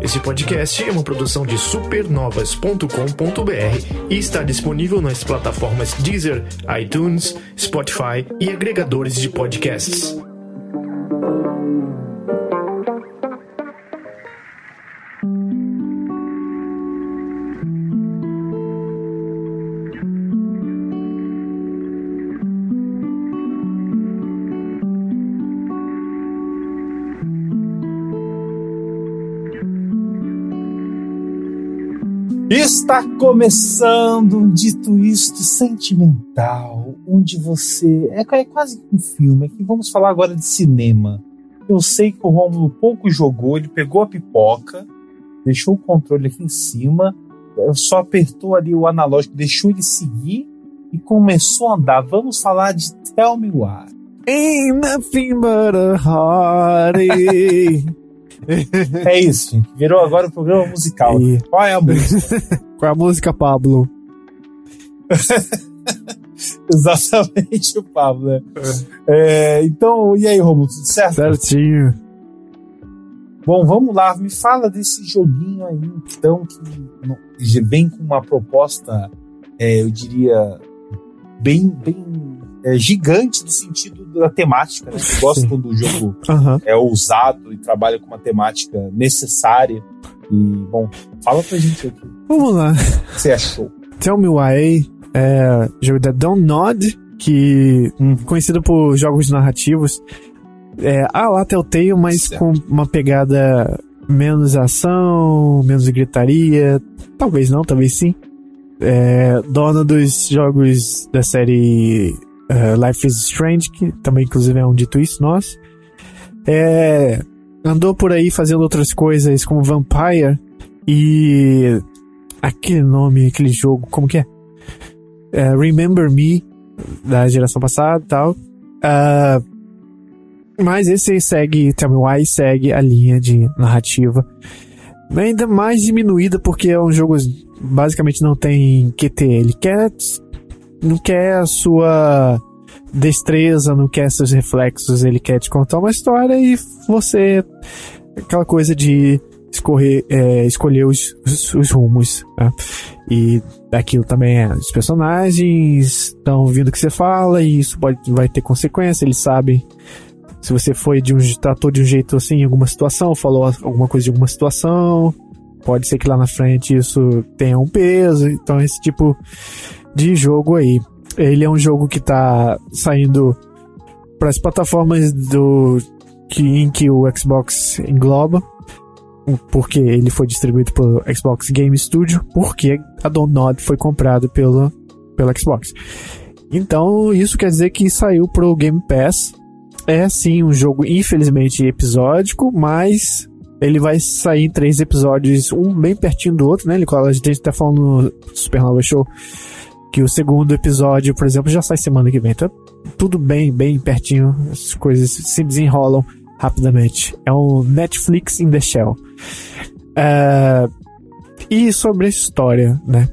Esse podcast é uma produção de supernovas.com.br e está disponível nas plataformas Deezer, iTunes, Spotify e agregadores de podcasts. Está começando um dito isto sentimental, onde você. É, é quase um filme. Aqui vamos falar agora de cinema. Eu sei que o Romulo pouco jogou, ele pegou a pipoca, deixou o controle aqui em cima, só apertou ali o analógico, deixou ele seguir e começou a andar. Vamos falar de Tell Me Why. Ain't nothing but a heartache. É isso, gente. Virou agora o programa musical. E... Qual é a música? Qual é a música, Pablo? Exatamente o Pablo, né? É. É, então, e aí, Romulo, tudo certo? Certinho. Bom, vamos lá, me fala desse joguinho aí, então, que vem com uma proposta, é, eu diria, bem, bem é, gigante no sentido da temática. Né? Eu gosto quando o jogo uhum. é ousado e trabalha com uma temática necessária. E, bom, fala pra gente aqui. Vamos lá. O que você achou? Tell Me Why é jogo da Don't Nod, que hum, conhecido por jogos narrativos. É, ah, lá Telltale, mas certo. com uma pegada menos ação, menos gritaria. Talvez não, talvez sim. É, dona dos jogos da série uh, Life is Strange, que também inclusive é um dito isso nosso. É, andou por aí fazendo outras coisas como Vampire e aquele nome, aquele jogo, como que é? é Remember Me, da geração passada tal. Uh, mas esse segue, Tell Me Why, segue a linha de narrativa. Ainda mais diminuída porque é um jogo basicamente não tem QT. Ele quer não quer a sua destreza, não quer seus reflexos, ele quer te contar uma história e você. aquela coisa de escorrer, é, escolher os, os, os rumos. Tá? E aquilo também é. Os personagens estão ouvindo o que você fala e isso pode, vai ter consequência, eles sabem. Se você foi de um tratou de um jeito assim em alguma situação, falou alguma coisa de alguma situação, pode ser que lá na frente isso tenha um peso. Então esse tipo de jogo aí. Ele é um jogo que tá saindo para as plataformas do que, em que o Xbox engloba, porque ele foi distribuído pelo Xbox Game Studio, porque a Donod foi comprada pelo, pelo Xbox. Então, isso quer dizer que saiu pro Game Pass. É sim um jogo, infelizmente, episódico, mas ele vai sair em três episódios, um bem pertinho do outro, né? Ele, a gente tá falando no Supernova Show que o segundo episódio, por exemplo, já sai semana que vem. Então, tudo bem, bem pertinho. As coisas se desenrolam rapidamente. É um Netflix in the Shell. Uh, e sobre a história, né?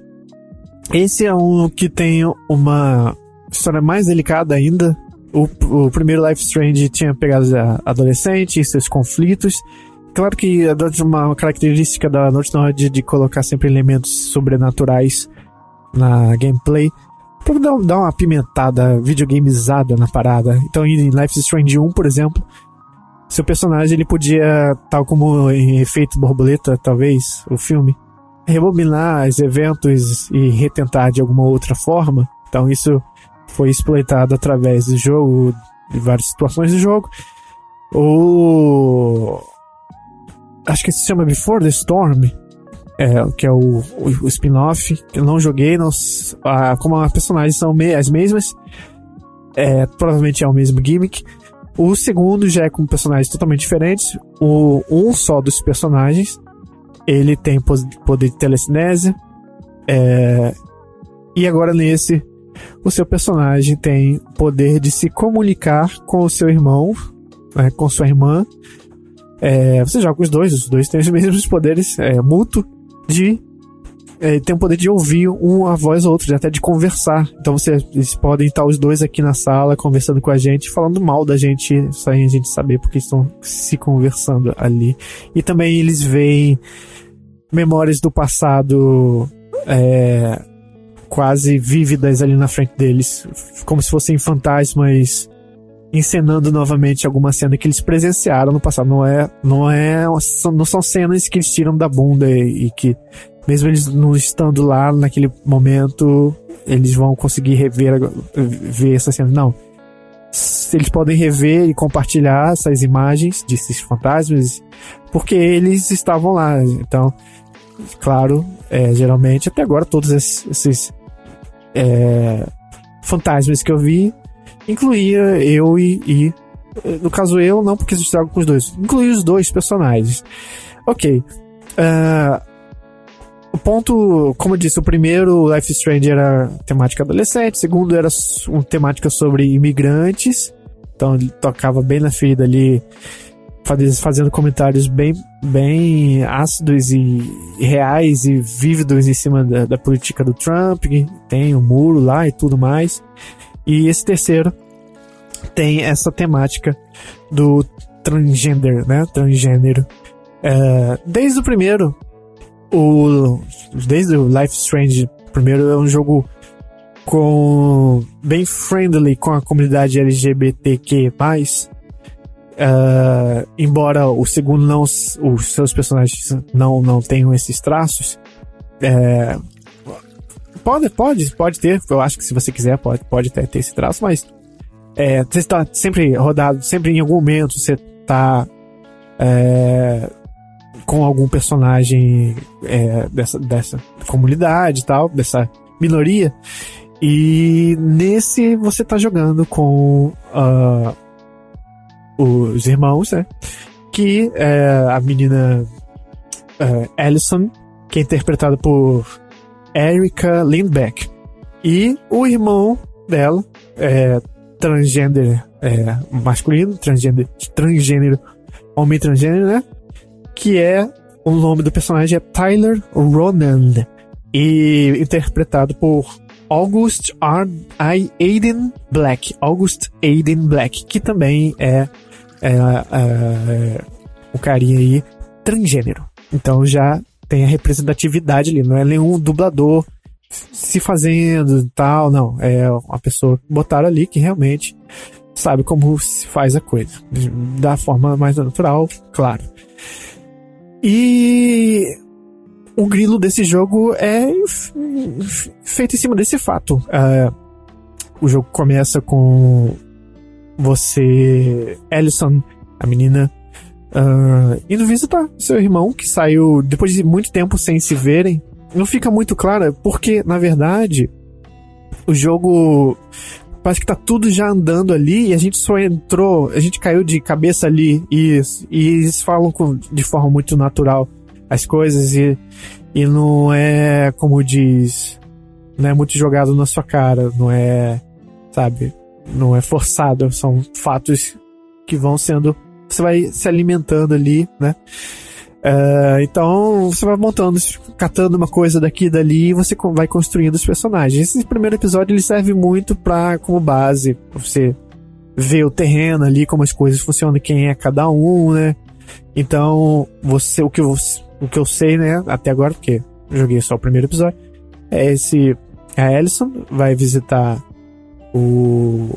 Esse é um que tem uma história mais delicada ainda. O, o primeiro Life Strange tinha pegado a adolescente e seus conflitos. Claro que uma característica da Naughty Dog de colocar sempre elementos sobrenaturais na gameplay pra dar, dar uma apimentada videogameizada na parada. Então em Life is Strange 1, por exemplo, seu personagem ele podia, tal como em Efeito Borboleta, talvez, o filme, rebobinar os eventos e retentar de alguma outra forma. Então isso foi exploitado através do jogo, de várias situações do jogo. O acho que se chama Before the Storm, é, que é o, o, o spin-off, que eu não joguei, não, ah, como as personagens são me, as mesmas, é, provavelmente é o mesmo gimmick. O segundo já é com personagens totalmente diferentes. O um só dos personagens, ele tem poder de telecinésia. É, e agora nesse, o seu personagem tem poder de se comunicar com o seu irmão, né, com sua irmã. É, você joga os dois, os dois têm os mesmos poderes, é mútuo de é, tem o poder de ouvir uma voz ou outra, até de conversar. Então você, eles podem estar os dois aqui na sala conversando com a gente, falando mal da gente, sem a gente saber porque estão se conversando ali. E também eles veem memórias do passado é, quase vívidas ali na frente deles, como se fossem fantasmas encenando novamente alguma cena que eles presenciaram no passado. Não é, não é, não são cenas que eles tiram da bunda e, e que mesmo eles não estando lá naquele momento, eles vão conseguir rever ver essa cena. Não. Eles podem rever e compartilhar essas imagens desses fantasmas porque eles estavam lá. Então, claro, é, geralmente, até agora, todos esses, esses é, fantasmas que eu vi incluía eu e, e, No caso, eu não, porque jogo com os dois. Incluía os dois personagens. Ok. Uh, o ponto, como eu disse, o primeiro, Life is Strange, era temática adolescente, o segundo era uma temática sobre imigrantes, então ele tocava bem na ferida ali, fazendo comentários bem, bem ácidos e reais e vívidos em cima da, da política do Trump, tem o um muro lá e tudo mais. E esse terceiro tem essa temática do transgender, né? Transgênero. É, desde o primeiro, o desde o Life Strange primeiro é um jogo com bem friendly com a comunidade LGBTQ+. Uh, embora o segundo não os seus personagens não não tenham esses traços é, pode pode pode ter eu acho que se você quiser pode pode ter, ter esse traço mas é, você está sempre rodado sempre em algum momento você está é, com algum personagem é, dessa, dessa comunidade e tal, dessa minoria. E nesse você tá jogando com uh, os irmãos, né? Que é a menina uh, que é interpretada por Erika Lindbeck. E o irmão dela, é, transgênero é, masculino, transgênero, transgênero, homem transgênero, né? que é o nome do personagem é Tyler Ronan e interpretado por August R. I. Aiden Black, August Aiden Black, que também é, é, é o carinha aí transgênero. Então já tem a representatividade ali, não é nenhum dublador se fazendo e tal, não. É uma pessoa que botaram ali que realmente sabe como se faz a coisa. Da forma mais natural, claro. E o grilo desse jogo é feito em cima desse fato. Uh, o jogo começa com você, Ellison, a menina, uh, indo visitar seu irmão que saiu depois de muito tempo sem se verem. Não fica muito claro porque, na verdade, o jogo parece que tá tudo já andando ali e a gente só entrou, a gente caiu de cabeça ali e, e eles falam com, de forma muito natural as coisas e, e não é como diz, não é muito jogado na sua cara, não é, sabe, não é forçado, são fatos que vão sendo, você vai se alimentando ali, né? Uh, então você vai montando, catando uma coisa daqui e dali e você vai construindo os personagens. Esse primeiro episódio ele serve muito para como base, pra você ver o terreno ali, como as coisas funcionam, quem é cada um, né? Então, você o que eu, o que eu sei, né, até agora, porque joguei só o primeiro episódio, é esse a Ellison vai visitar o,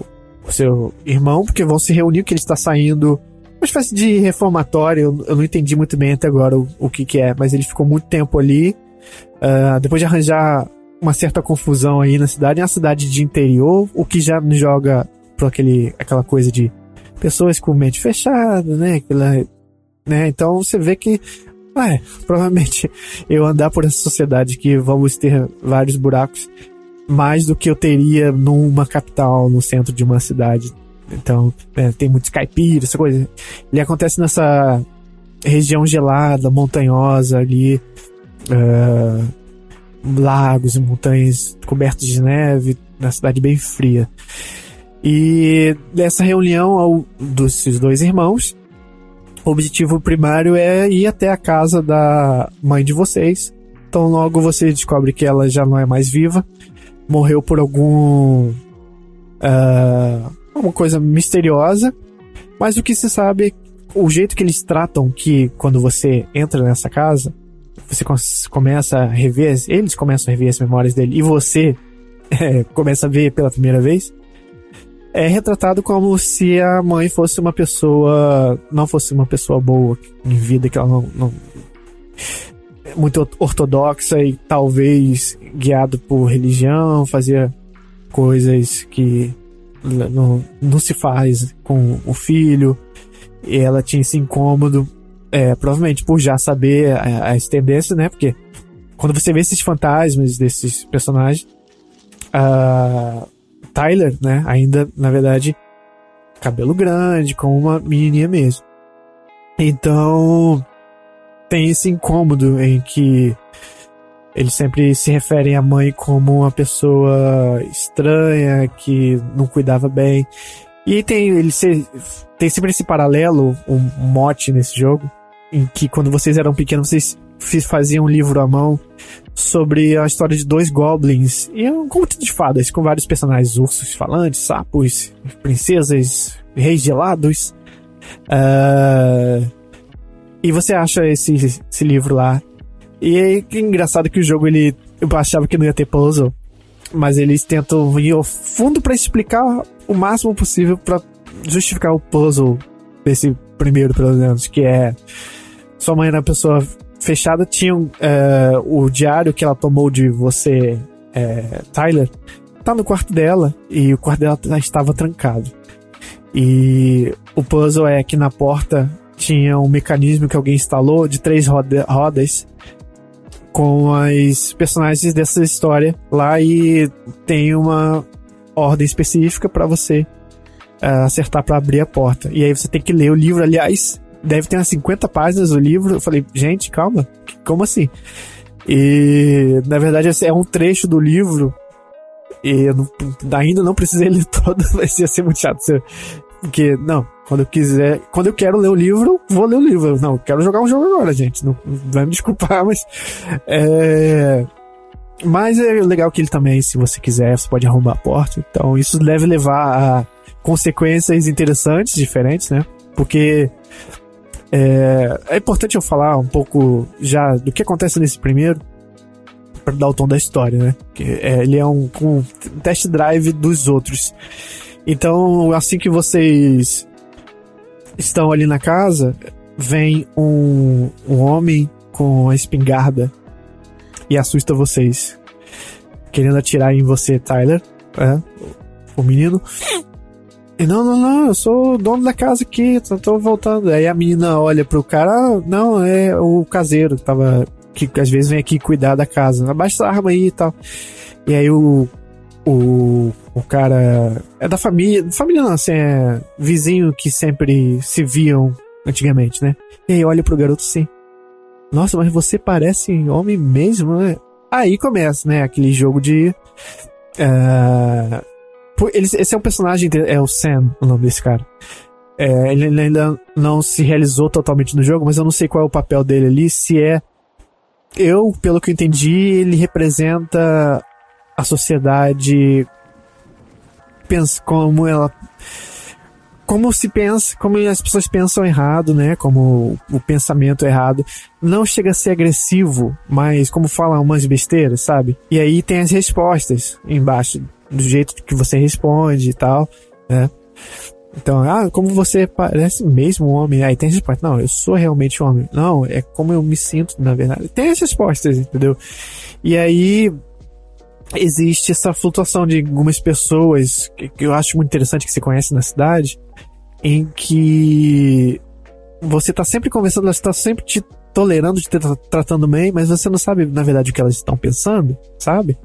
o seu irmão, porque vão se reunir, que ele está saindo uma espécie de reformatório, eu não entendi muito bem até agora o, o que que é, mas ele ficou muito tempo ali, uh, depois de arranjar uma certa confusão aí na cidade, é uma cidade de interior, o que já nos joga para aquele, aquela coisa de pessoas com mente fechada, né, aquela, né, então você vê que é, provavelmente eu andar por essa sociedade que vamos ter vários buracos mais do que eu teria numa capital, no centro de uma cidade então, é, tem muitos caipiras, essa coisa. Ele acontece nessa região gelada, montanhosa ali, uh, lagos e montanhas cobertos de neve, na cidade bem fria. E dessa reunião ao, dos dois irmãos, o objetivo primário é ir até a casa da mãe de vocês Então logo você descobre que ela já não é mais viva, morreu por algum. Uh, uma coisa misteriosa. Mas o que se sabe, o jeito que eles tratam que quando você entra nessa casa, você começa a rever, eles começam a rever as memórias dele e você é, começa a ver pela primeira vez, é retratado como se a mãe fosse uma pessoa. não fosse uma pessoa boa em vida, que ela não. não muito ortodoxa e talvez guiado por religião, fazia coisas que não, não se faz com o filho. E ela tinha esse incômodo, é, provavelmente por já saber as tendências, né? Porque quando você vê esses fantasmas desses personagens, uh, Tyler, né? Ainda, na verdade, cabelo grande, com uma menininha mesmo. Então, tem esse incômodo em que eles sempre se referem à mãe como uma pessoa estranha, que não cuidava bem. E tem, ele se, tem sempre esse paralelo, um mote nesse jogo, em que quando vocês eram pequenos, vocês faziam um livro à mão sobre a história de dois goblins. E é um conto de fadas com vários personagens: ursos falantes, sapos, princesas, reis gelados. Uh, e você acha esse, esse livro lá. E é engraçado que o jogo ele. Eu achava que não ia ter puzzle. Mas eles tentam ir ao fundo para explicar o máximo possível para justificar o puzzle desse primeiro, pelo menos, que é. Sua mãe era uma pessoa fechada, tinha uh, o diário que ela tomou de você, uh, Tyler, tá no quarto dela e o quarto dela estava trancado. E o puzzle é que na porta tinha um mecanismo que alguém instalou de três roda rodas com as personagens dessa história lá e tem uma ordem específica para você uh, acertar para abrir a porta. E aí você tem que ler o livro, aliás, deve ter umas 50 páginas o livro. Eu falei, gente, calma, como assim? E na verdade é um trecho do livro e eu não, ainda não precisei ler todo, mas ia ser muito chato. Porque, não, quando eu quiser, quando eu quero ler o livro, vou ler o livro. Não, quero jogar um jogo agora, gente. Não, vai me desculpar, mas. É. Mas é legal que ele também, se você quiser, você pode arrombar a porta. Então, isso deve levar a consequências interessantes, diferentes, né? Porque é, é importante eu falar um pouco já do que acontece nesse primeiro, para dar o tom da história, né? Que é, ele é um, um test drive dos outros. Então, assim que vocês estão ali na casa, vem um, um homem com a espingarda e assusta vocês. Querendo atirar em você, Tyler. É, o menino. E não, não, não, eu sou o dono da casa aqui, tô, tô voltando. Aí a menina olha pro cara, ah, não, é o caseiro que tava. que às vezes vem aqui cuidar da casa. Abaixa a arma aí e tal. E aí o. O o cara é da família. Família não, assim, é vizinho que sempre se viam antigamente, né? E aí olha pro garoto assim. Nossa, mas você parece homem mesmo, né? Aí começa, né? Aquele jogo de. Uh, ele, esse é um personagem, é o Sam, o nome desse cara. É, ele ainda não se realizou totalmente no jogo, mas eu não sei qual é o papel dele ali. Se é. Eu, pelo que eu entendi, ele representa a sociedade pensa, como ela como se pensa, como as pessoas pensam errado, né? Como o pensamento errado. Não chega a ser agressivo, mas como fala umas besteiras, sabe? E aí tem as respostas embaixo, do jeito que você responde e tal, né? Então, ah, como você parece mesmo homem. Aí tem as respostas. Não, eu sou realmente um homem. Não, é como eu me sinto, na verdade. Tem as respostas, entendeu? E aí existe essa flutuação de algumas pessoas que, que eu acho muito interessante que se conhece na cidade, em que você tá sempre conversando, elas estão sempre te tolerando, te tratando bem, mas você não sabe, na verdade, o que elas estão pensando, sabe?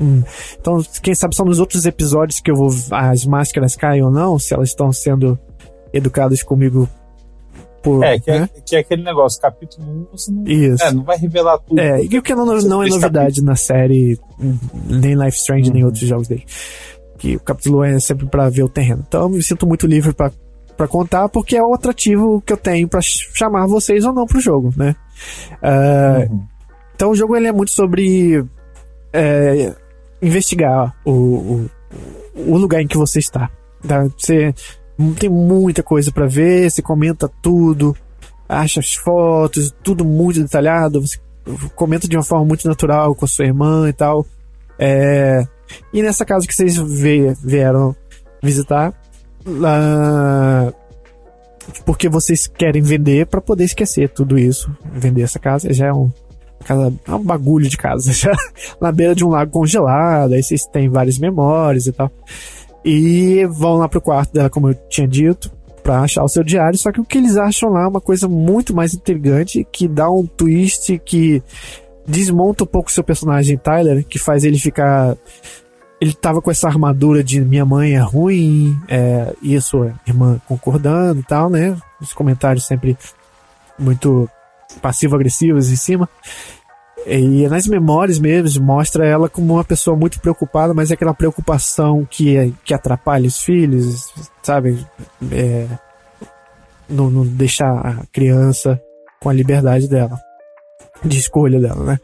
Hum. Então, quem sabe são nos outros episódios que eu vou. As máscaras caem ou não, se elas estão sendo educadas comigo por. É, que, é, né? é, que é aquele negócio, capítulo 1 você não, Isso. É, não vai revelar tudo. É, e o que não, não é novidade capítulo. na série, nem Life Strange, uhum. nem outros jogos dele. Que o capítulo 1 é sempre para ver o terreno. Então eu me sinto muito livre para para contar, porque é o atrativo que eu tenho para chamar vocês ou não pro jogo, né? Uh, uhum. Então o jogo ele é muito sobre é, investigar o, o, o, lugar em que você está. Tá? Você tem muita coisa para ver, você comenta tudo, acha as fotos, tudo muito detalhado, você comenta de uma forma muito natural com a sua irmã e tal. É, e nessa casa que vocês vieram visitar, lá, porque vocês querem vender para poder esquecer tudo isso, vender essa casa já é um casa, é um bagulho de casa, já na beira de um lago congelado, aí vocês têm várias memórias e tal. E vão lá pro quarto dela, como eu tinha dito, para achar o seu diário, só que o que eles acham lá é uma coisa muito mais intrigante, que dá um twist que desmonta um pouco o seu personagem Tyler, que faz ele ficar ele tava com essa armadura de minha mãe é ruim, é, e a sua irmã concordando e tal, né? Os comentários sempre muito passivo-agressivos em cima. E nas memórias mesmo, mostra ela como uma pessoa muito preocupada, mas é aquela preocupação que, que atrapalha os filhos, sabe? É, não, não deixar a criança com a liberdade dela, de escolha dela, né?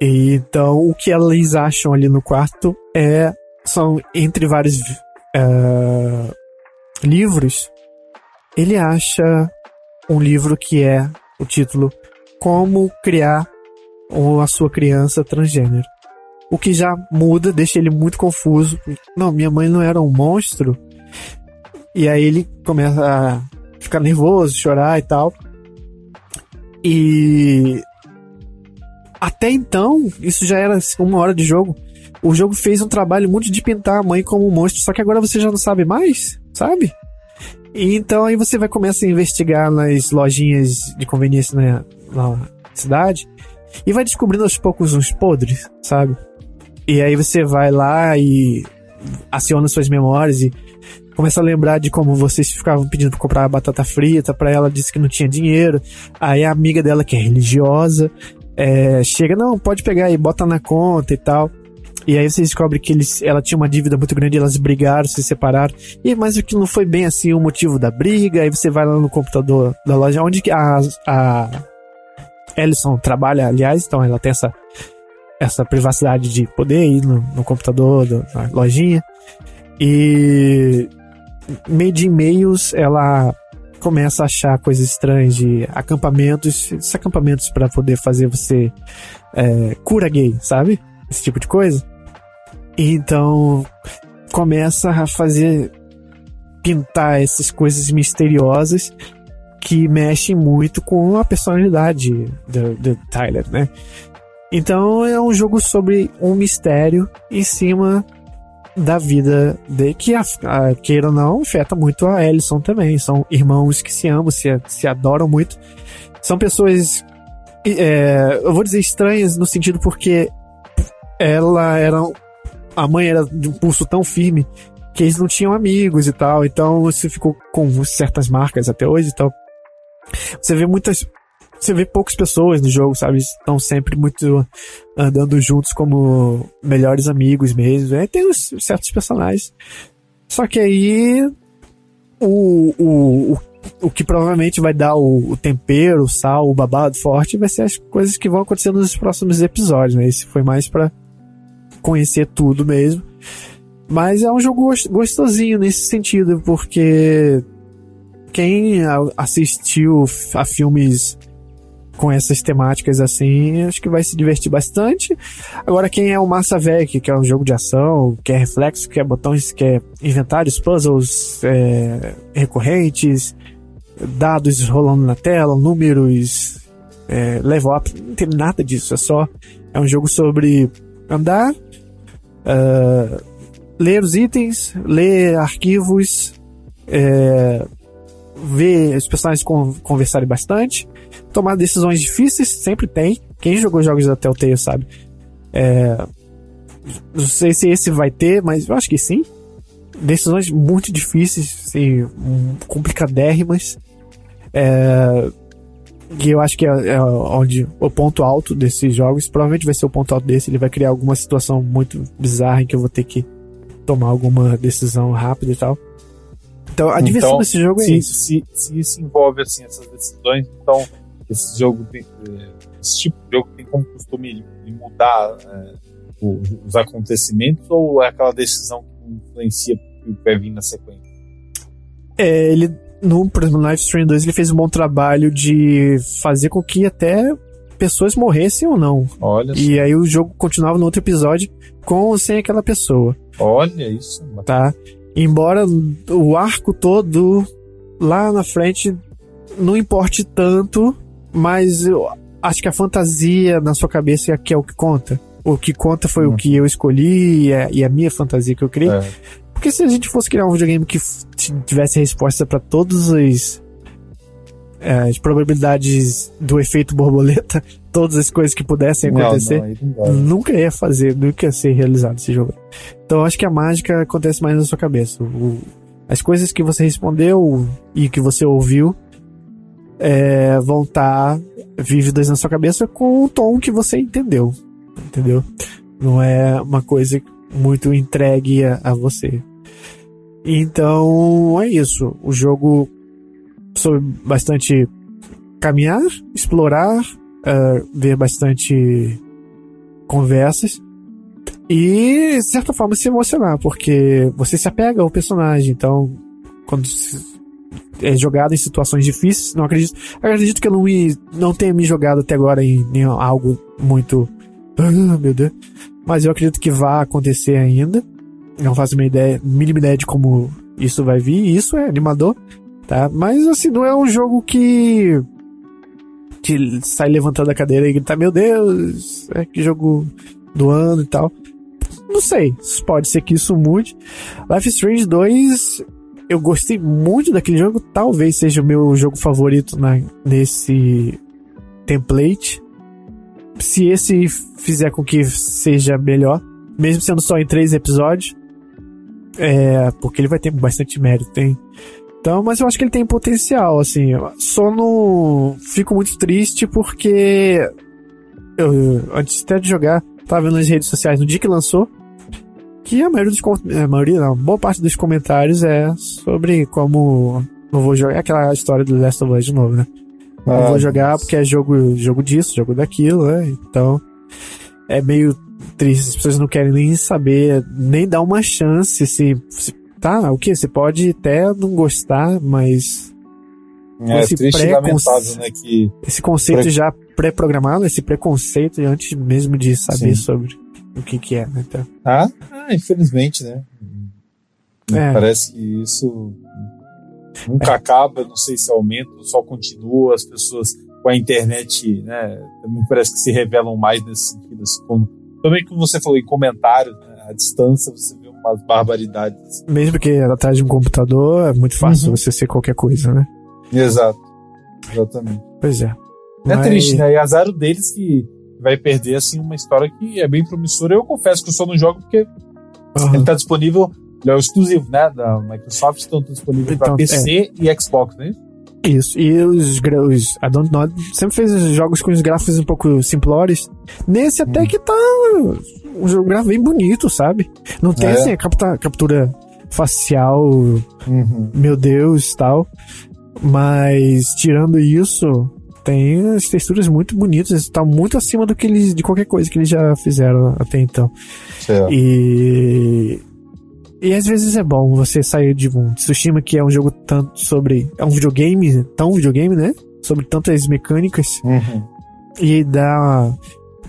então, o que eles acham ali no quarto é são entre vários uh, livros. Ele acha um livro que é o título Como criar a sua criança transgênero. O que já muda, deixa ele muito confuso. Não, minha mãe não era um monstro. E aí ele começa a ficar nervoso, chorar e tal. E até então, isso já era uma hora de jogo. O jogo fez um trabalho muito de pintar a mãe como um monstro, só que agora você já não sabe mais, sabe? E então aí você vai começar a investigar nas lojinhas de conveniência na, na cidade e vai descobrindo aos poucos uns podres, sabe? E aí você vai lá e aciona suas memórias e começa a lembrar de como vocês ficavam pedindo pra comprar batata frita, para ela disse que não tinha dinheiro. Aí a amiga dela, que é religiosa, é, chega, não, pode pegar aí, bota na conta e tal. E aí você descobre que eles, ela tinha uma dívida muito grande, elas brigaram, se separaram. E mas o que não foi bem assim o motivo da briga. Aí você vai lá no computador da loja, onde a, a Ellison trabalha, aliás, então ela tem essa, essa privacidade de poder ir no, no computador da lojinha. E meio de e-mails ela começa a achar coisas estranhas de acampamentos, esses acampamentos para poder fazer você é, cura gay, sabe? Esse tipo de coisa. E então começa a fazer pintar essas coisas misteriosas que mexem muito com a personalidade do, do Tyler, né? Então é um jogo sobre um mistério em cima da vida de que, a, a, queira ou não, afeta muito a Ellison também. São irmãos que se amam, se, se adoram muito. São pessoas, é, eu vou dizer estranhas no sentido porque ela era. A mãe era de um pulso tão firme que eles não tinham amigos e tal. Então você ficou com certas marcas até hoje e tal. Você vê muitas você vê poucas pessoas no jogo, sabe? Estão sempre muito andando juntos como melhores amigos mesmo. É, tem uns certos personagens. Só que aí o, o, o, o que provavelmente vai dar o, o, tempero, o sal, o babado forte vai ser as coisas que vão acontecer nos próximos episódios, né? Esse foi mais para conhecer tudo mesmo. Mas é um jogo gostosinho nesse sentido, porque quem assistiu a filmes com essas temáticas assim, acho que vai se divertir bastante. Agora, quem é o Massa Vec, que é um jogo de ação, que é reflexo, que é botões, que é inventários, puzzles é, recorrentes, dados rolando na tela, números, é, level up, não tem nada disso, é só. É um jogo sobre andar, uh, ler os itens, ler arquivos, é, ver os personagens conversarem bastante tomar decisões difíceis, sempre tem. Quem jogou jogos da Telltale sabe. É, não sei se esse vai ter, mas eu acho que sim. Decisões muito difíceis, assim, complicadérrimas. É, e eu acho que é, é, onde o ponto alto desses jogos, provavelmente vai ser o ponto alto desse. Ele vai criar alguma situação muito bizarra em que eu vou ter que tomar alguma decisão rápida e tal. Então a diversão então, desse jogo é se, isso. Se, se isso envolve assim, essas decisões, então esse jogo tem, é, esse tipo de jogo tem como costume de mudar é, os acontecimentos ou é aquela decisão que influencia o que vai vir na sequência? É, ele, no, por exemplo, no Life Strange 2, ele fez um bom trabalho de fazer com que até pessoas morressem ou não. Olha E aí o jogo continuava no outro episódio com ou sem aquela pessoa. Olha isso. Tá? Embora o arco todo lá na frente não importe tanto, mas eu acho que a fantasia na sua cabeça é que é o que conta. O que conta foi hum. o que eu escolhi e a, e a, minha fantasia que eu criei. É. Porque se a gente fosse criar um videogame que tivesse resposta para todos os é, as probabilidades do efeito borboleta, todas as coisas que pudessem acontecer, não, não, nunca ia fazer, nunca ia ser realizado esse jogo. Então acho que a mágica acontece mais na sua cabeça. O, as coisas que você respondeu e que você ouviu é, vão estar tá vívidas na sua cabeça com o tom que você entendeu. Entendeu? Não é uma coisa muito entregue a, a você. Então é isso. O jogo sobre bastante caminhar, explorar, uh, ver bastante conversas e, de certa forma, se emocionar, porque você se apega ao personagem. Então, quando é jogado em situações difíceis, não acredito. Acredito que eu não, me, não tenha me jogado até agora em, em algo muito. Ah, meu Deus. Mas eu acredito que vai acontecer ainda. Não faço uma ideia, mínima ideia de como isso vai vir. Isso é animador, tá? Mas assim, não é um jogo que. que sai levantando a cadeira e grita: Meu Deus, é que jogo do ano e tal. Não sei, pode ser que isso mude. Life is Strange 2, eu gostei muito daquele jogo, talvez seja o meu jogo favorito na, nesse template. Se esse fizer com que seja melhor, mesmo sendo só em três episódios, é, porque ele vai ter bastante mérito, tem. Então, mas eu acho que ele tem potencial, assim. Só não fico muito triste porque eu, antes até de jogar, tava vendo nas redes sociais no dia que lançou, que a maioria dos a maioria não, boa parte dos comentários é sobre como não vou jogar aquela história do Last of Us de novo, né? Não ah, vou jogar porque é jogo jogo disso, jogo daquilo, né? Então é meio triste, as pessoas não querem nem saber, nem dar uma chance se, se tá, o que você pode até não gostar, mas é, esse triste né, que esse conceito já pré-programado, esse preconceito antes mesmo de saber Sim. sobre o que que é, né? Então. Ah, ah, infelizmente, né? É. Parece que isso nunca é. acaba, não sei se aumenta, só continua, as pessoas com a internet, né? Também parece que se revelam mais nesse sentido, assim, como, também como você falou em comentários, né, à distância você umas barbaridades. Mesmo que atrás de um computador é muito fácil uhum. você ser qualquer coisa, né? Exato. Exatamente. Pois é. É Mas... triste, né? E azar deles que vai perder assim uma história que é bem promissora. Eu confesso que eu só não jogo porque uhum. ele tá disponível, ele é o exclusivo, né, da Microsoft, então tá disponível então, para PC é. e Xbox, né? Isso, e os, os a Don't Nod sempre fez jogos com os gráficos um pouco simplórios. Nesse até hum. que tá um jogo bem bonito, sabe? Não tem é. assim a captura, captura facial, uhum. meu Deus, tal. Mas tirando isso, tem as texturas muito bonitas, está muito acima do que eles, de qualquer coisa que eles já fizeram até então. Certo. E e às vezes é bom você sair de um Tsushima que é um jogo tanto sobre é um videogame, tão videogame, né? Sobre tantas mecânicas. Uhum. E dar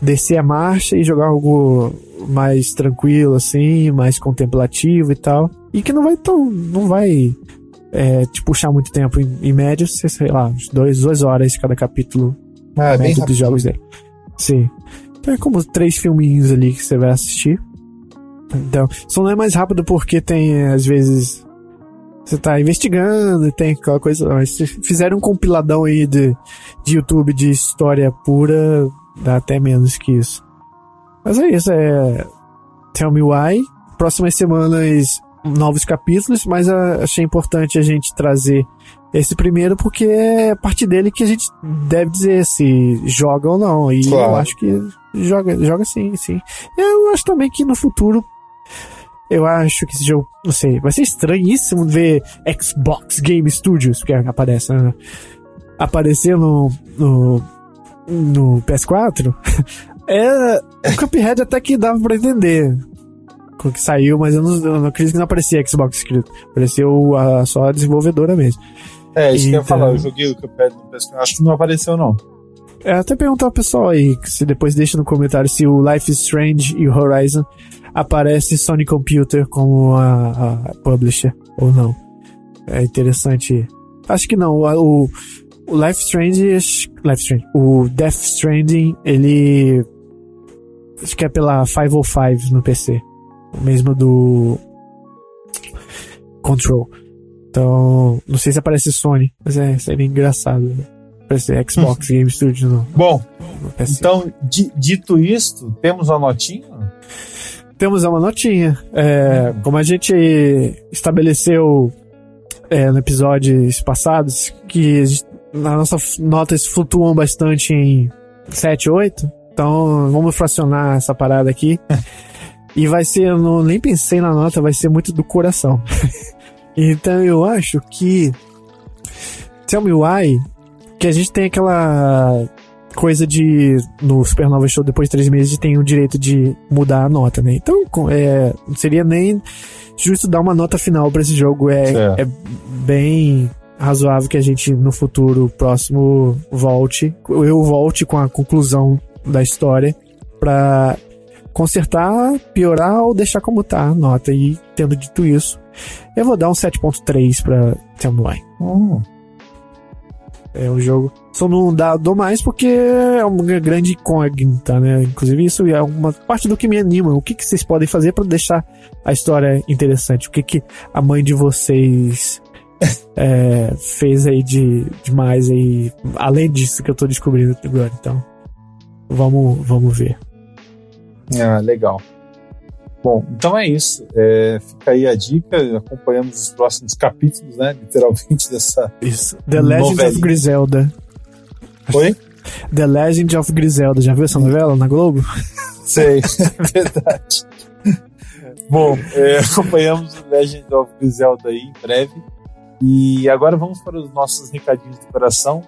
descer a marcha e jogar algo mais tranquilo assim, mais contemplativo e tal. E que não vai tão não vai é, te puxar muito tempo. Em, em média, sei lá, dois, duas horas cada capítulo ah, médio dos jogos dele. Sim. Então é como três filminhos ali que você vai assistir. Então, só não é mais rápido porque tem, às vezes, você tá investigando e tem aquela coisa. Mas se fizerem um compiladão aí de, de YouTube de história pura, dá até menos que isso. Mas é isso, é. Tell Me Why. Próximas semanas novos capítulos, mas achei importante a gente trazer esse primeiro porque é a partir dele que a gente deve dizer se joga ou não. E claro. eu acho que joga, joga sim, sim. Eu acho também que no futuro eu acho que esse jogo, não sei, vai ser estranhíssimo ver Xbox Game Studios, porque aparece, né? aparecer no, no, no PS4, é, o Cuphead até que dava pra entender que saiu, mas eu não, eu não acredito que não aparecia Xbox escrito. Apareceu a, só a desenvolvedora mesmo. É, isso então, que eu ia falar, eu joguei o Cuphead no PS4, acho que não apareceu não. É, até perguntar ao pessoal aí, se depois deixa no comentário se o Life is Strange e o Horizon aparece Sony Computer como a, a publisher ou não. É interessante. Acho que não. O, o Life Strange, Life Strange, o Death Stranding, ele acho que é pela 505 no PC, o mesmo do Control. Então, não sei se aparece Sony, mas é, seria engraçado. Né? Aparece Xbox Game Studio no. Bom, no então, dito isto, temos uma notinha? Temos uma notinha. É, como a gente estabeleceu é, no episódios passados, que as nossas notas flutuam bastante em 7, 8. Então vamos fracionar essa parada aqui. e vai ser, eu não, nem pensei na nota, vai ser muito do coração. então eu acho que Tell Me Why, que a gente tem aquela coisa de no Supernova Show depois de três meses tem o direito de mudar a nota, né? Então é, não seria nem justo dar uma nota final para esse jogo. É, é, é bem razoável que a gente no futuro próximo volte, eu volte com a conclusão da história para consertar, piorar ou deixar como tá a nota. E tendo dito isso, eu vou dar um 7.3 para Timeline. Oh. É um jogo. Só não dá, dou mais porque é uma grande incógnita, né? Inclusive, isso é uma parte do que me anima. O que, que vocês podem fazer para deixar a história interessante? O que, que a mãe de vocês é, fez aí de demais aí, além disso que eu tô descobrindo agora. Então, vamos, vamos ver. Ah, legal. Bom, então é isso. É, fica aí a dica. Acompanhamos os próximos capítulos, né? Literalmente dessa. Isso. The Legend novelinha. of Griselda. Oi? The Legend of Griselda. Já viu essa novela na Globo? Sei, é verdade. Bom, é, acompanhamos The Legend of Griselda aí em breve. E agora vamos para os nossos recadinhos do coração.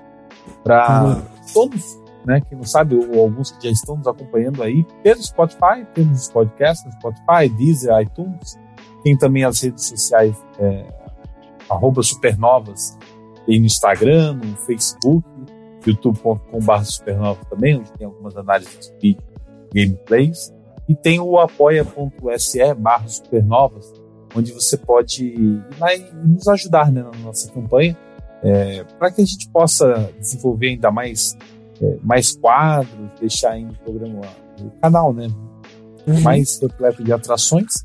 Para todos né? Quem não sabe, ou alguns que já estão nos acompanhando aí pelo Spotify, temos os podcasts no Spotify, Deezer, iTunes, tem também as redes sociais é, arroba supernovas, tem no Instagram, no Facebook, youtube.com.br supernovas também, onde tem algumas análises de gameplays, e tem o apoia.se barra supernovas, onde você pode ir lá e nos ajudar né, na nossa campanha, é, para que a gente possa desenvolver ainda mais é, mais quadros, deixar aí no programa, no canal, né? Uhum. Mais repleto de atrações.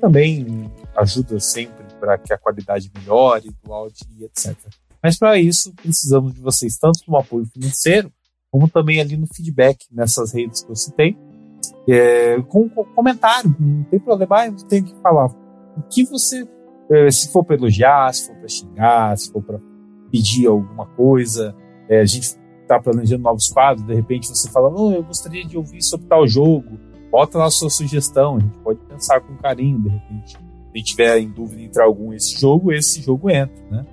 Também ajuda sempre para que a qualidade melhore do áudio e etc. Mas para isso, precisamos de vocês, tanto no apoio financeiro, como também ali no feedback nessas redes que eu citei. É, com, com comentário, não tem problema, não tem que falar. O que você, é, se for para elogiar, se for para xingar, se for para pedir alguma coisa, é, a gente está planejando novos quadros, de repente você fala, oh, eu gostaria de ouvir sobre tal jogo, bota lá a sua sugestão, a gente pode pensar com carinho, de repente. Se tiver em dúvida entre algum esse jogo, esse jogo entra, né?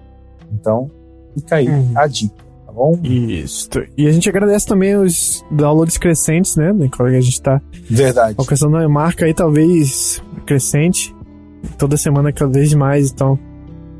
Então, fica aí uhum. a dica, tá bom? Isso. E a gente agradece também os downloads crescentes, né? Que a gente está Verdade. alcançando a marca aí, talvez crescente. Toda semana cada vez mais, então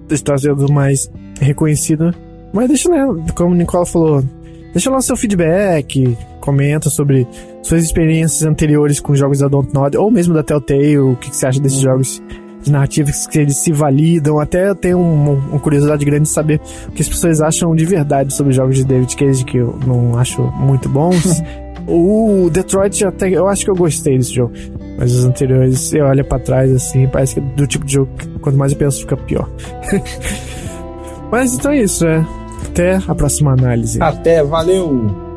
está sendo mais reconhecido. Mas deixa, né? Como o Nicola falou, Deixa lá seu feedback, comenta sobre suas experiências anteriores com jogos da Dontnod, ou mesmo da Telltale, o que, que você acha desses jogos de narrativas que eles se validam. Até eu tenho um, uma curiosidade grande de saber o que as pessoas acham de verdade sobre jogos de David Cage, que eu não acho muito bons. o Detroit, até eu acho que eu gostei desse jogo. Mas os anteriores, você olha para trás assim, parece que é do tipo de jogo que quanto mais eu penso, fica pior. Mas então é isso, é. Até a próxima análise. Até, valeu!